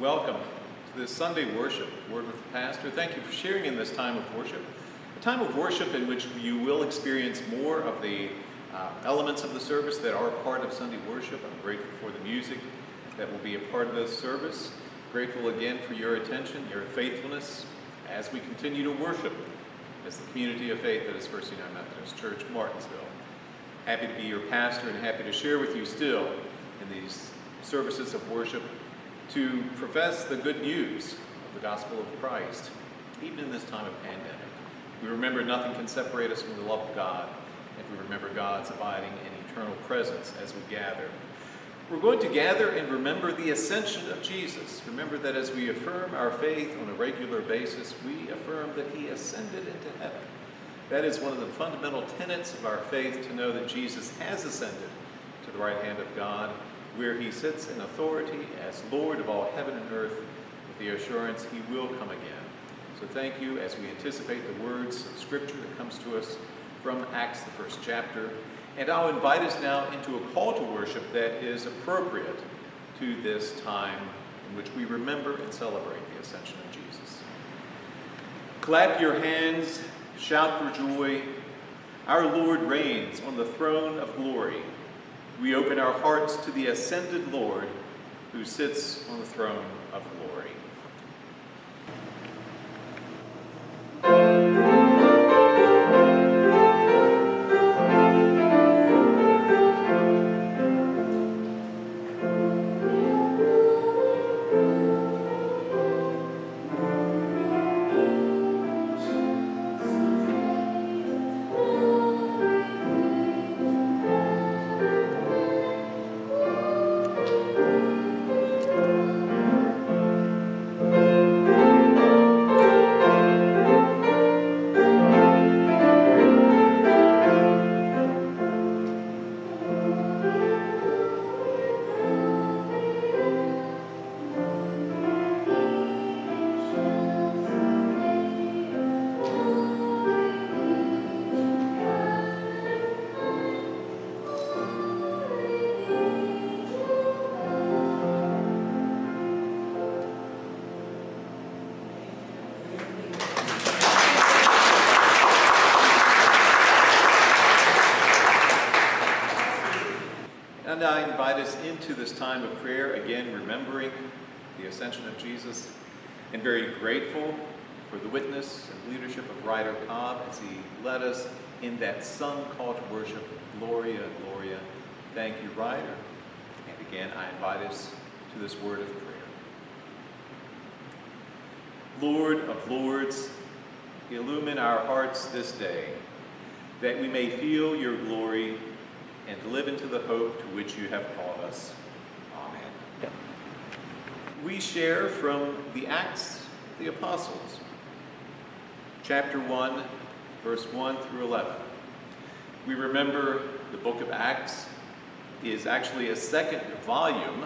welcome to this Sunday worship, Word with the Pastor. Thank you for sharing in this time of worship. A time of worship in which you will experience more of the uh, elements of the service that are part of Sunday worship. I'm grateful for the music that will be a part of this service. Grateful again for your attention, your faithfulness as we continue to worship as the community of faith that is First United Methodist Church, Martinsville. Happy to be your pastor and happy to share with you still in these services of worship to profess the good news of the gospel of Christ, even in this time of pandemic. We remember nothing can separate us from the love of God, and we remember God's abiding and eternal presence as we gather. We're going to gather and remember the ascension of Jesus. Remember that as we affirm our faith on a regular basis, we affirm that he ascended into heaven. That is one of the fundamental tenets of our faith to know that Jesus has ascended to the right hand of God where he sits in authority as Lord of all heaven and earth with the assurance he will come again. So thank you as we anticipate the words of Scripture that comes to us from Acts, the first chapter. And I'll invite us now into a call to worship that is appropriate to this time in which we remember and celebrate the ascension of Jesus. Clap your hands, shout for joy. Our Lord reigns on the throne of glory we open our hearts to the ascended Lord who sits on the throne time of prayer, again remembering the ascension of Jesus, and very grateful for the witness and leadership of Ryder Cobb as he led us in that sung call to worship, Gloria, Gloria. Thank you, Ryder. And again, I invite us to this word of prayer. Lord of Lords, illumine our hearts this day, that we may feel your glory and live into the hope to which you have called us Amen. we share from the Acts of the Apostles, chapter 1, verse 1 through 11. We remember the book of Acts is actually a second volume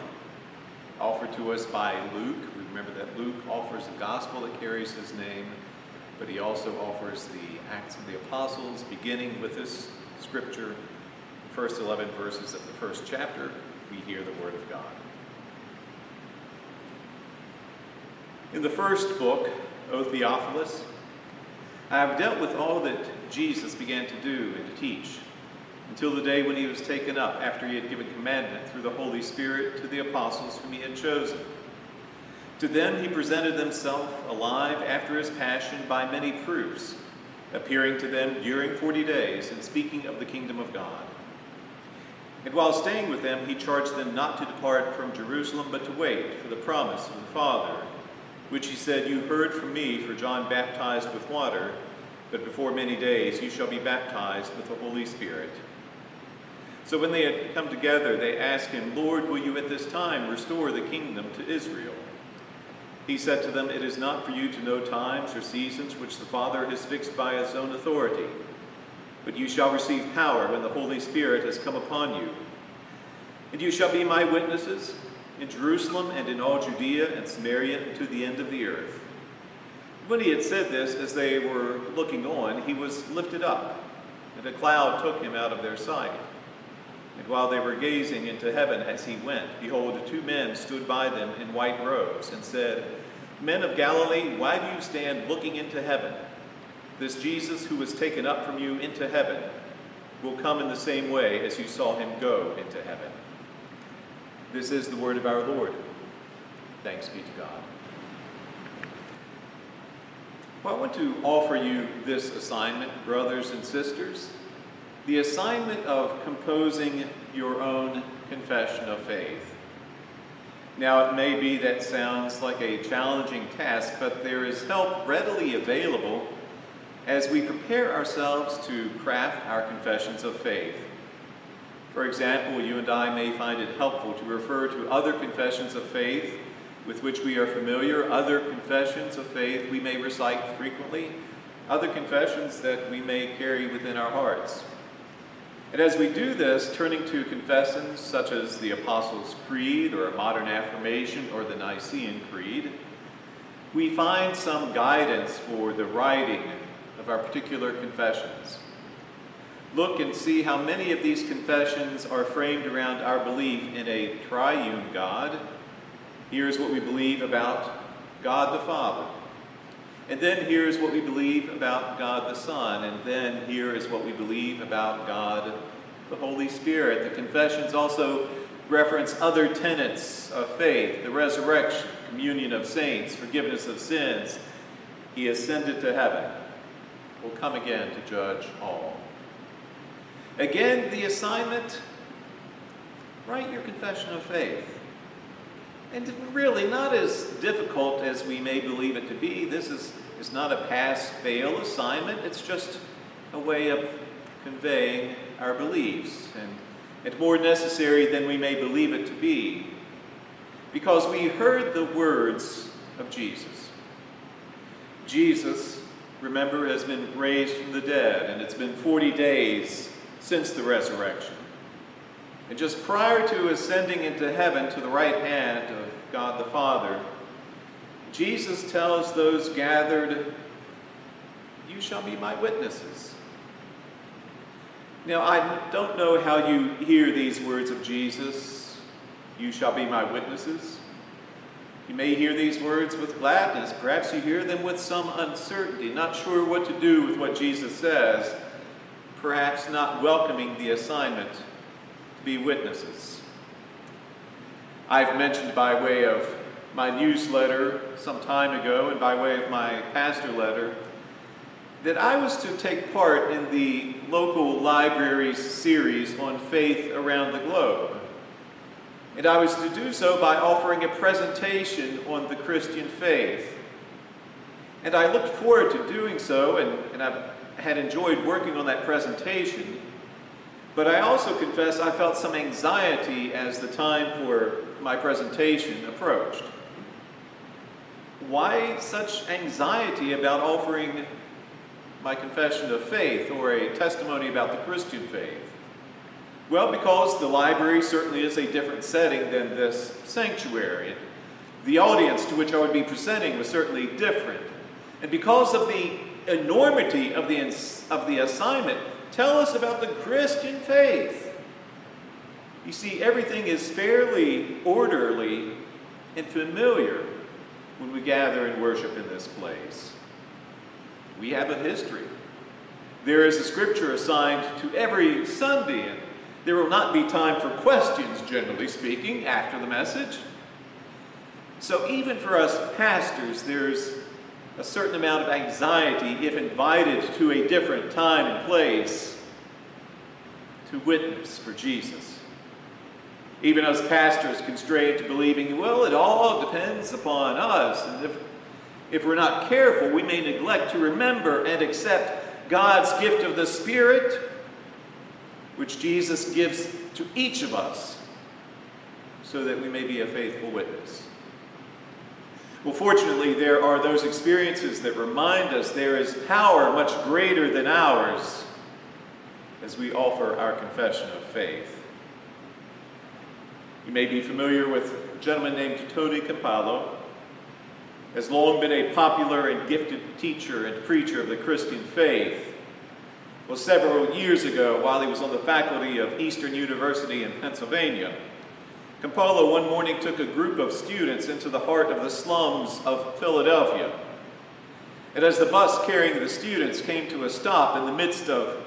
offered to us by Luke. We remember that Luke offers a gospel that carries his name, but he also offers the Acts of the Apostles, beginning with this scripture, first 11 verses of the first chapter, we hear the word of God. In the first book, O Theophilus, I have dealt with all that Jesus began to do and to teach until the day when he was taken up after he had given commandment through the Holy Spirit to the apostles whom he had chosen. To them he presented himself alive after his passion by many proofs, appearing to them during forty days and speaking of the kingdom of God. And while staying with them, he charged them not to depart from Jerusalem, but to wait for the promise of the Father which he said, You heard from me, for John baptized with water, but before many days you shall be baptized with the Holy Spirit. So when they had come together, they asked him, Lord, will you at this time restore the kingdom to Israel? He said to them, It is not for you to know times or seasons which the Father has fixed by his own authority, but you shall receive power when the Holy Spirit has come upon you. And you shall be my witnesses in Jerusalem and in all Judea and Samaria and to the end of the earth. When he had said this, as they were looking on, he was lifted up, and a cloud took him out of their sight. And while they were gazing into heaven as he went, behold, two men stood by them in white robes and said, Men of Galilee, why do you stand looking into heaven? This Jesus who was taken up from you into heaven will come in the same way as you saw him go into heaven. This is the word of our Lord. Thanks be to God. Well, I want to offer you this assignment, brothers and sisters the assignment of composing your own confession of faith. Now, it may be that sounds like a challenging task, but there is help readily available as we prepare ourselves to craft our confessions of faith. For example, you and I may find it helpful to refer to other confessions of faith with which we are familiar, other confessions of faith we may recite frequently, other confessions that we may carry within our hearts. And as we do this, turning to confessions such as the Apostles' Creed or a modern affirmation or the Nicene Creed, we find some guidance for the writing our particular confessions. Look and see how many of these confessions are framed around our belief in a triune God. Here's what we believe about God the Father. And then here's what we believe about God the Son. And then here is what we believe about God the Holy Spirit. The confessions also reference other tenets of faith the resurrection, communion of saints, forgiveness of sins. He ascended to heaven, will come again to judge all. Again, the assignment write your confession of faith. And really, not as difficult as we may believe it to be. This is, is not a pass fail assignment, it's just a way of conveying our beliefs. And it's more necessary than we may believe it to be because we heard the words of Jesus. Jesus, remember, has been raised from the dead, and it's been 40 days since the resurrection. And just prior to ascending into heaven to the right hand of God the Father, Jesus tells those gathered, You shall be my witnesses. Now, I don't know how you hear these words of Jesus, You shall be my witnesses. You may hear these words with gladness. Perhaps you hear them with some uncertainty, not sure what to do with what Jesus says, perhaps not welcoming the assignment to be witnesses. I've mentioned by way of my newsletter some time ago and by way of my pastor letter that I was to take part in the local libraries series on faith around the globe. And I was to do so by offering a presentation on the Christian faith. And I looked forward to doing so, and, and I had enjoyed working on that presentation. But I also confess I felt some anxiety as the time for my presentation approached. Why such anxiety about offering my confession of faith or a testimony about the Christian faith? Well, because the library certainly is a different setting than this sanctuary. The audience to which I would be presenting was certainly different. And because of the enormity of the, of the assignment, tell us about the Christian faith. You see, everything is fairly orderly and familiar when we gather and worship in this place. We have a history. There is a scripture assigned to every Sunday, and there will not be time for questions, generally speaking, after the message. So, even for us pastors, there's a certain amount of anxiety if invited to a different time and place to witness for Jesus. Even us pastors constrained to believing, well, it all depends upon us. And if if we're not careful, we may neglect to remember and accept God's gift of the Spirit, which Jesus gives to each of us, so that we may be a faithful witness. Well, fortunately, there are those experiences that remind us there is power much greater than ours as we offer our confession of faith. You may be familiar with a gentleman named Tony Campolo has long been a popular and gifted teacher and preacher of the Christian faith. Well, several years ago, while he was on the faculty of Eastern University in Pennsylvania, Campolo one morning took a group of students into the heart of the slums of Philadelphia. And as the bus carrying the students came to a stop in the midst of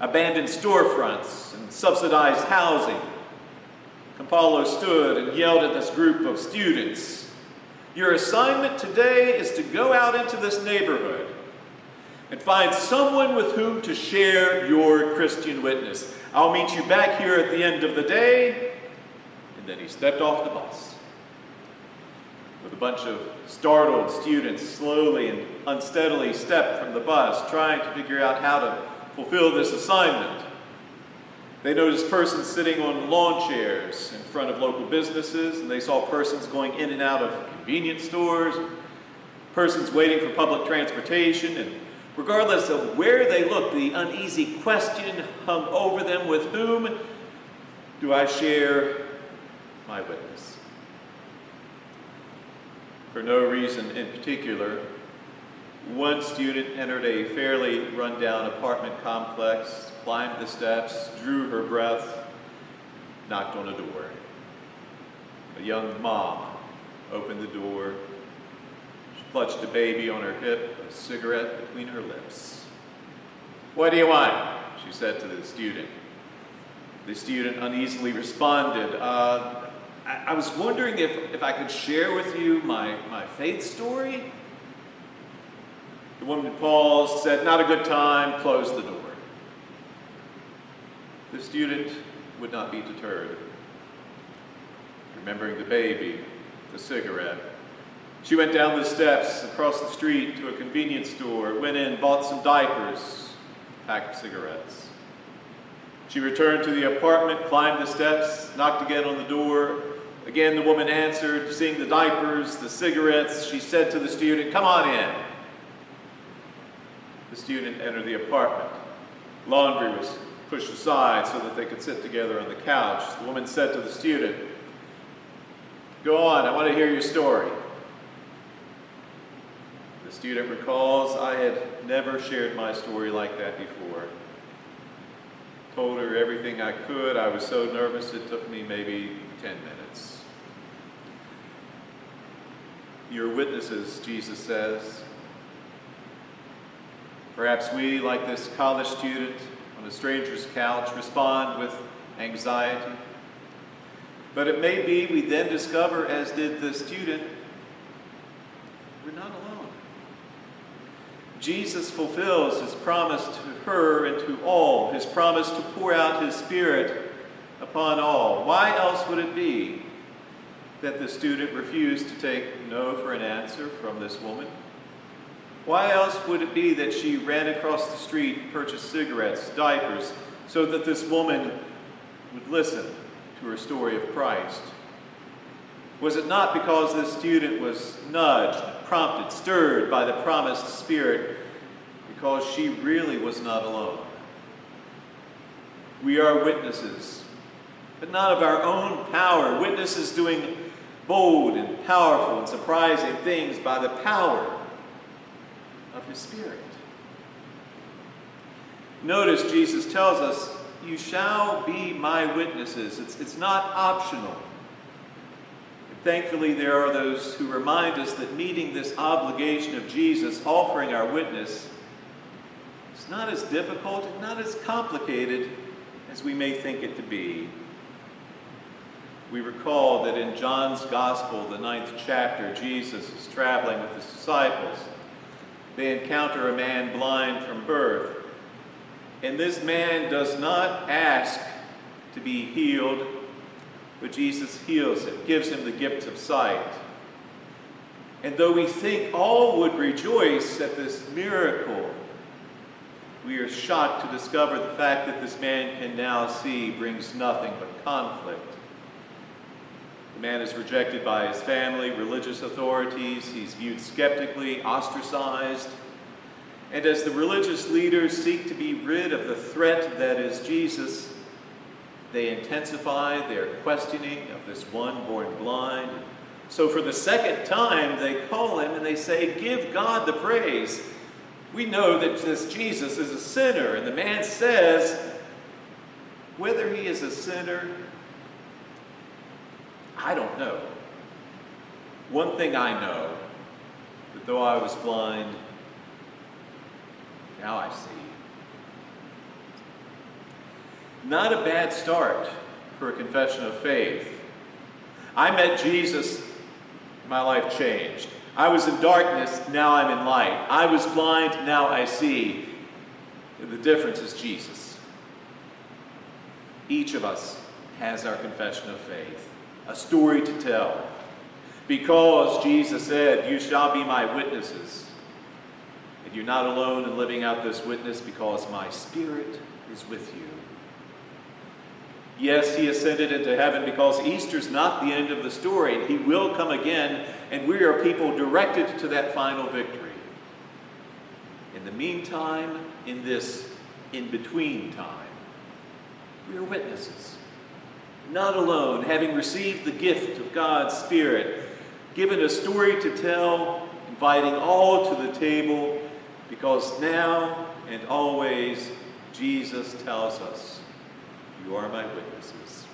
abandoned storefronts and subsidized housing, Campolo stood and yelled at this group of students, Your assignment today is to go out into this neighborhood and find someone with whom to share your Christian witness. I'll meet you back here at the end of the day And then he stepped off the bus. With a bunch of startled students slowly and unsteadily stepped from the bus, trying to figure out how to fulfill this assignment. They noticed persons sitting on lawn chairs in front of local businesses, and they saw persons going in and out of convenience stores, persons waiting for public transportation, and regardless of where they looked, the uneasy question hung over them with whom do I share my witness. For no reason in particular, one student entered a fairly rundown apartment complex, climbed the steps, drew her breath, knocked on a door. A young mom opened the door. Clutched a baby on her hip, a cigarette between her lips. What do you want? She said to the student. The student uneasily responded, uh, I, was wondering if, if I could share with you my, my faith story. The woman paused, said, Not a good time, closed the door. The student would not be deterred. Remembering the baby, the cigarette, she went down the steps across the street to a convenience store, went in, bought some diapers, pack of cigarettes. She returned to the apartment, climbed the steps, knocked again on the door, Again, the woman answered, seeing the diapers, the cigarettes. She said to the student, Come on in. The student entered the apartment. Laundry was pushed aside so that they could sit together on the couch. The woman said to the student, Go on, I want to hear your story. Student recalls, I had never shared my story like that before. Told her everything I could. I was so nervous it took me maybe 10 minutes. Your witnesses, Jesus says. Perhaps we, like this college student on a stranger's couch, respond with anxiety. But it may be we then discover, as did the student, we're not alone. Jesus fulfills his promise to her and to all, his promise to pour out his Spirit upon all. Why else would it be that the student refused to take no for an answer from this woman? Why else would it be that she ran across the street, purchased cigarettes, diapers, so that this woman would listen to her story of Christ? Was it not because this student was nudged, prompted, stirred by the promised Spirit, because she really was not alone? We are witnesses, but not of our own power, witnesses doing bold and powerful and surprising things by the power of His Spirit. Notice Jesus tells us, You shall be my witnesses. It's, it's not optional. Thankfully, there are those who remind us that meeting this obligation of Jesus, offering our witness, is not as difficult not as complicated as we may think it to be we recall that in John's Gospel, the ninth chapter, Jesus is traveling with his disciples. They encounter a man blind from birth. And this man does not ask to be healed, but Jesus heals him, gives him the gift of sight. And though we think all would rejoice at this miracle, we are shocked to discover the fact that this man can now see brings nothing but conflict. The man is rejected by his family, religious authorities. He's viewed skeptically, ostracized. And as the religious leaders seek to be rid of the threat that is Jesus, they intensify their questioning of this one born blind. So for the second time, they call him and they say, Give God the praise. We know that this Jesus is a sinner, and the man says, whether he is a sinner, I don't know. One thing I know that though I was blind, now I see. Not a bad start for a confession of faith. I met Jesus, my life changed. I was in darkness, now I'm in light. I was blind, now I see. The difference is Jesus. Each of us has our confession of faith, a story to tell. Because Jesus said, You shall be my witnesses. And you're not alone in living out this witness because my Spirit is with you. Yes, he ascended into heaven because Easter's not the end of the story. He will come again, and we are people directed to that final victory. In the meantime, in this in between time, we are witnesses. Not alone, having received the gift of God's Spirit, given a story to tell, inviting all to the table, because now and always Jesus tells us you are my witnesses.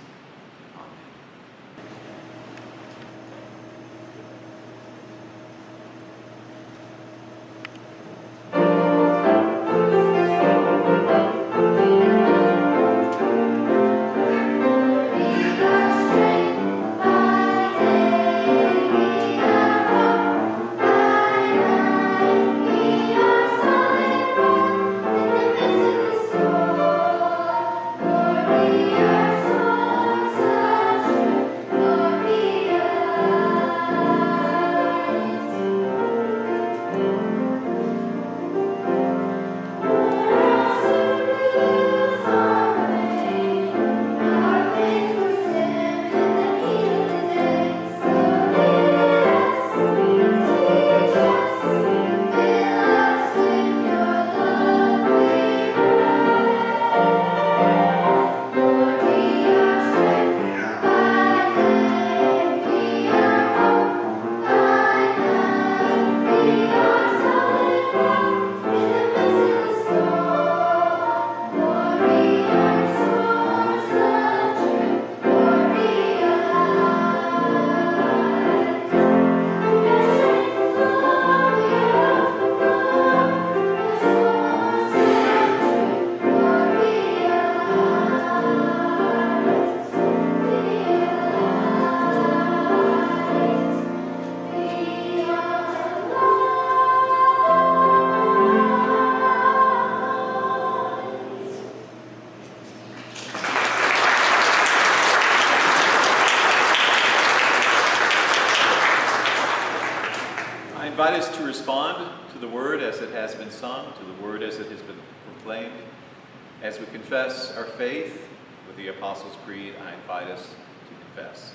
Confess our faith with the Apostles' Creed, I invite us to confess.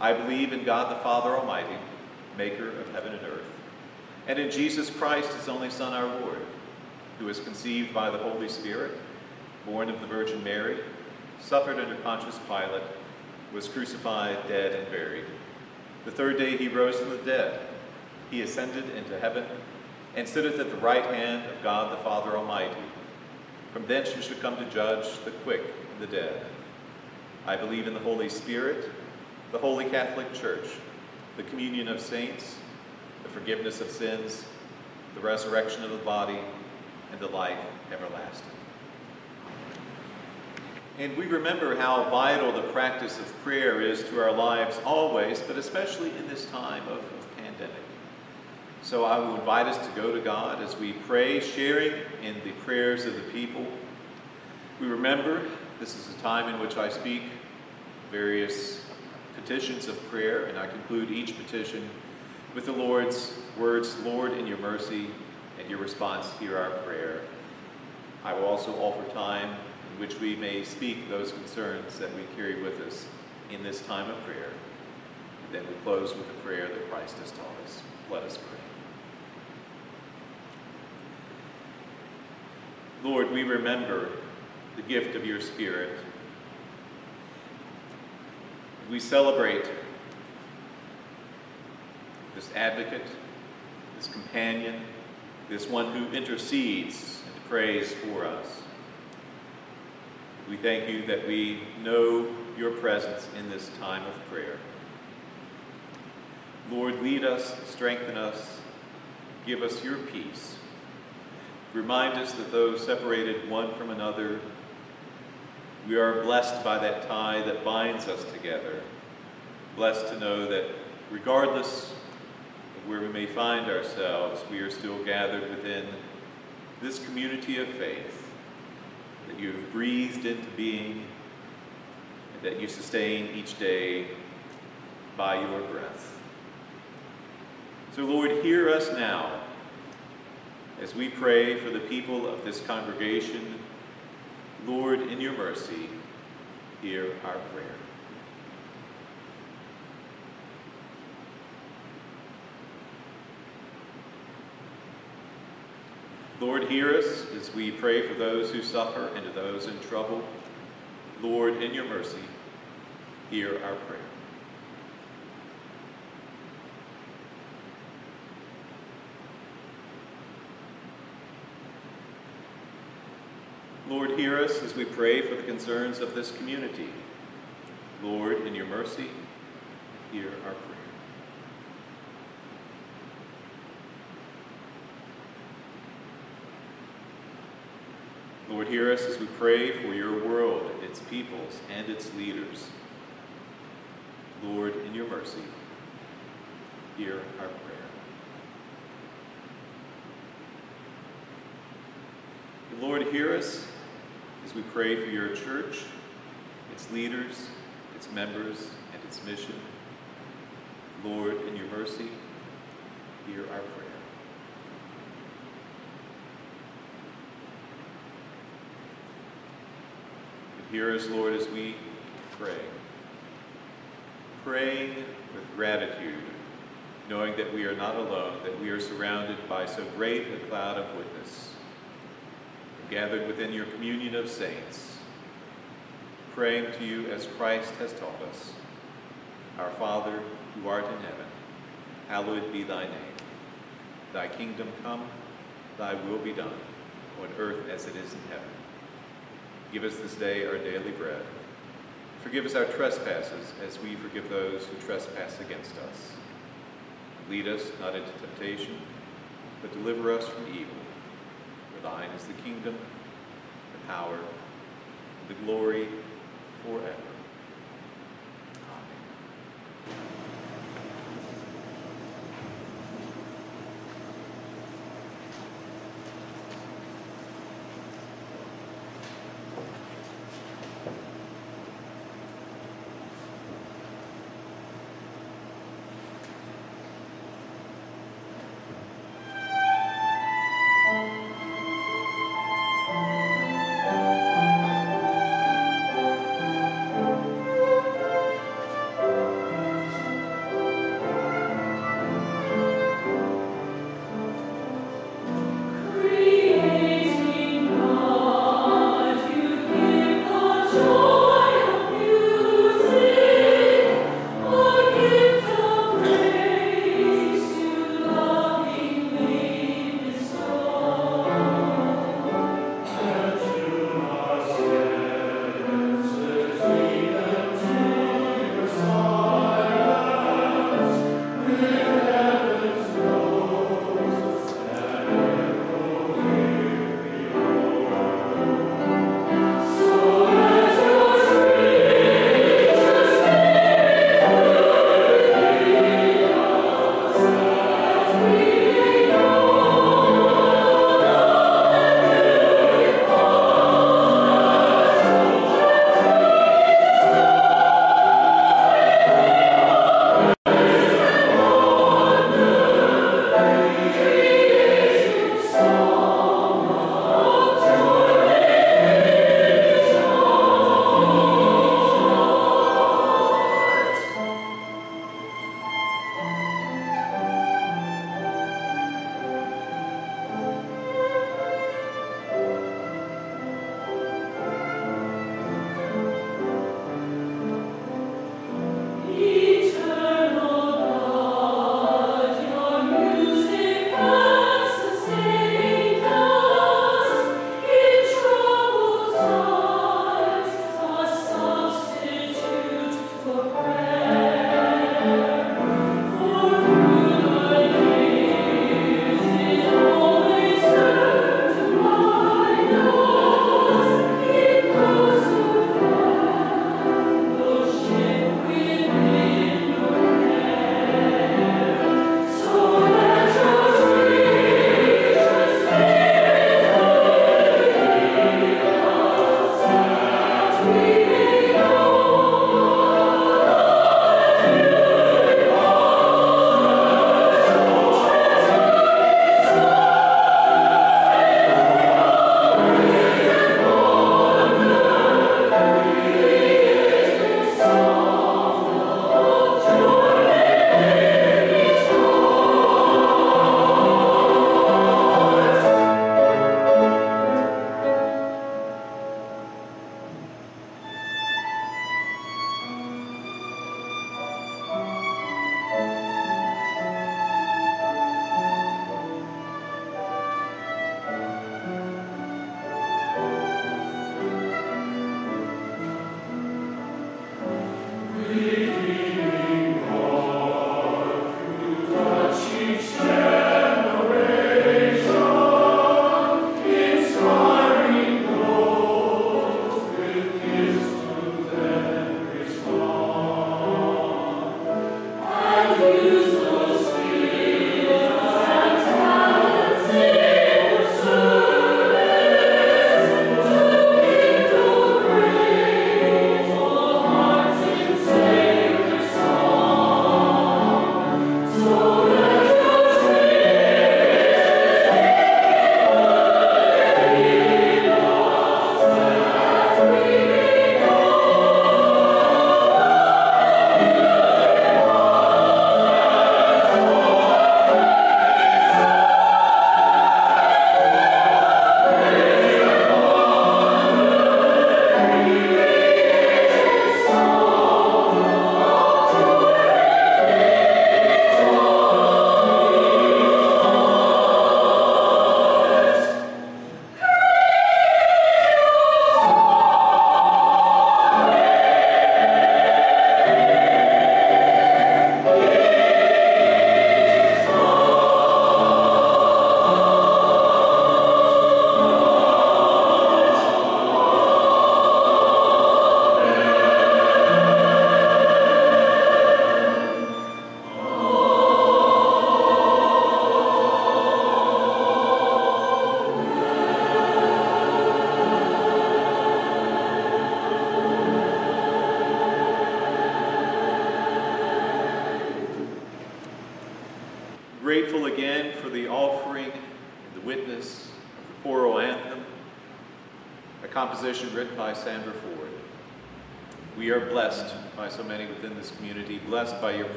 I believe in God the Father Almighty, maker of heaven and earth, and in Jesus Christ, his only Son, our Lord, who was conceived by the Holy Spirit, born of the Virgin Mary, suffered under Pontius Pilate, was crucified, dead, and buried. The third day he rose from the dead. He ascended into heaven and sitteth at the right hand of God the Father Almighty. From thence you should come to judge the quick and the dead. I believe in the Holy Spirit, the Holy Catholic Church, the communion of saints, the forgiveness of sins, the resurrection of the body, and the life everlasting. And we remember how vital the practice of prayer is to our lives always, but especially in this time of. So I will invite us to go to God as we pray, sharing in the prayers of the people. We remember this is a time in which I speak various petitions of prayer, and I conclude each petition with the Lord's words, Lord, in your mercy, and your response, hear our prayer. I will also offer time in which we may speak those concerns that we carry with us in this time of prayer. And then we close with the prayer that Christ has taught us. Let us pray. Lord, we remember the gift of your Spirit. We celebrate this advocate, this companion, this one who intercedes and prays for us. We thank you that we know your presence in this time of prayer. Lord, lead us, strengthen us, give us your peace. Remind us that though separated one from another, we are blessed by that tie that binds us together. Blessed to know that regardless of where we may find ourselves, we are still gathered within this community of faith that you have breathed into being and that you sustain each day by your breath. So, Lord, hear us now as we pray for the people of this congregation. Lord, in your mercy, hear our prayer. Lord, hear us as we pray for those who suffer and to those in trouble. Lord, in your mercy, hear our prayer. Lord, hear us as we pray for the concerns of this community. Lord, in your mercy, hear our prayer. Lord, hear us as we pray for your world, its peoples, and its leaders. Lord, in your mercy, hear our prayer. Lord, hear us as we pray for your church, its leaders, its members, and its mission. Lord, in your mercy, hear our prayer. Hear us, Lord, as we pray. Praying with gratitude, knowing that we are not alone, that we are surrounded by so great a cloud of witness, gathered within your communion of saints, praying to you as Christ has taught us. Our Father, who art in heaven, hallowed be thy name. Thy kingdom come, thy will be done, on earth as it is in heaven. Give us this day our daily bread. Forgive us our trespasses as we forgive those who trespass against us. Lead us not into temptation, but deliver us from evil. For thine is the kingdom, the power, and the glory forever.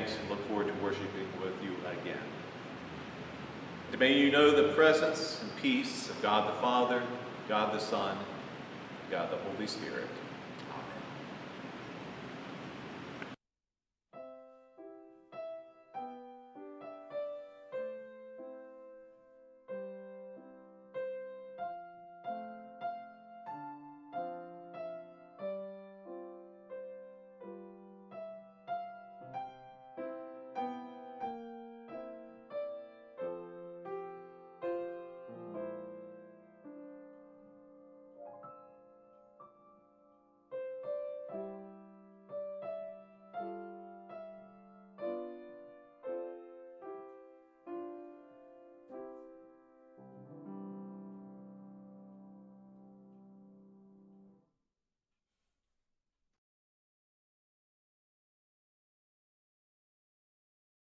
Thanks and look forward to worshiping with you again. And may you know the presence and peace of God the Father, God the Son, God the Holy Spirit.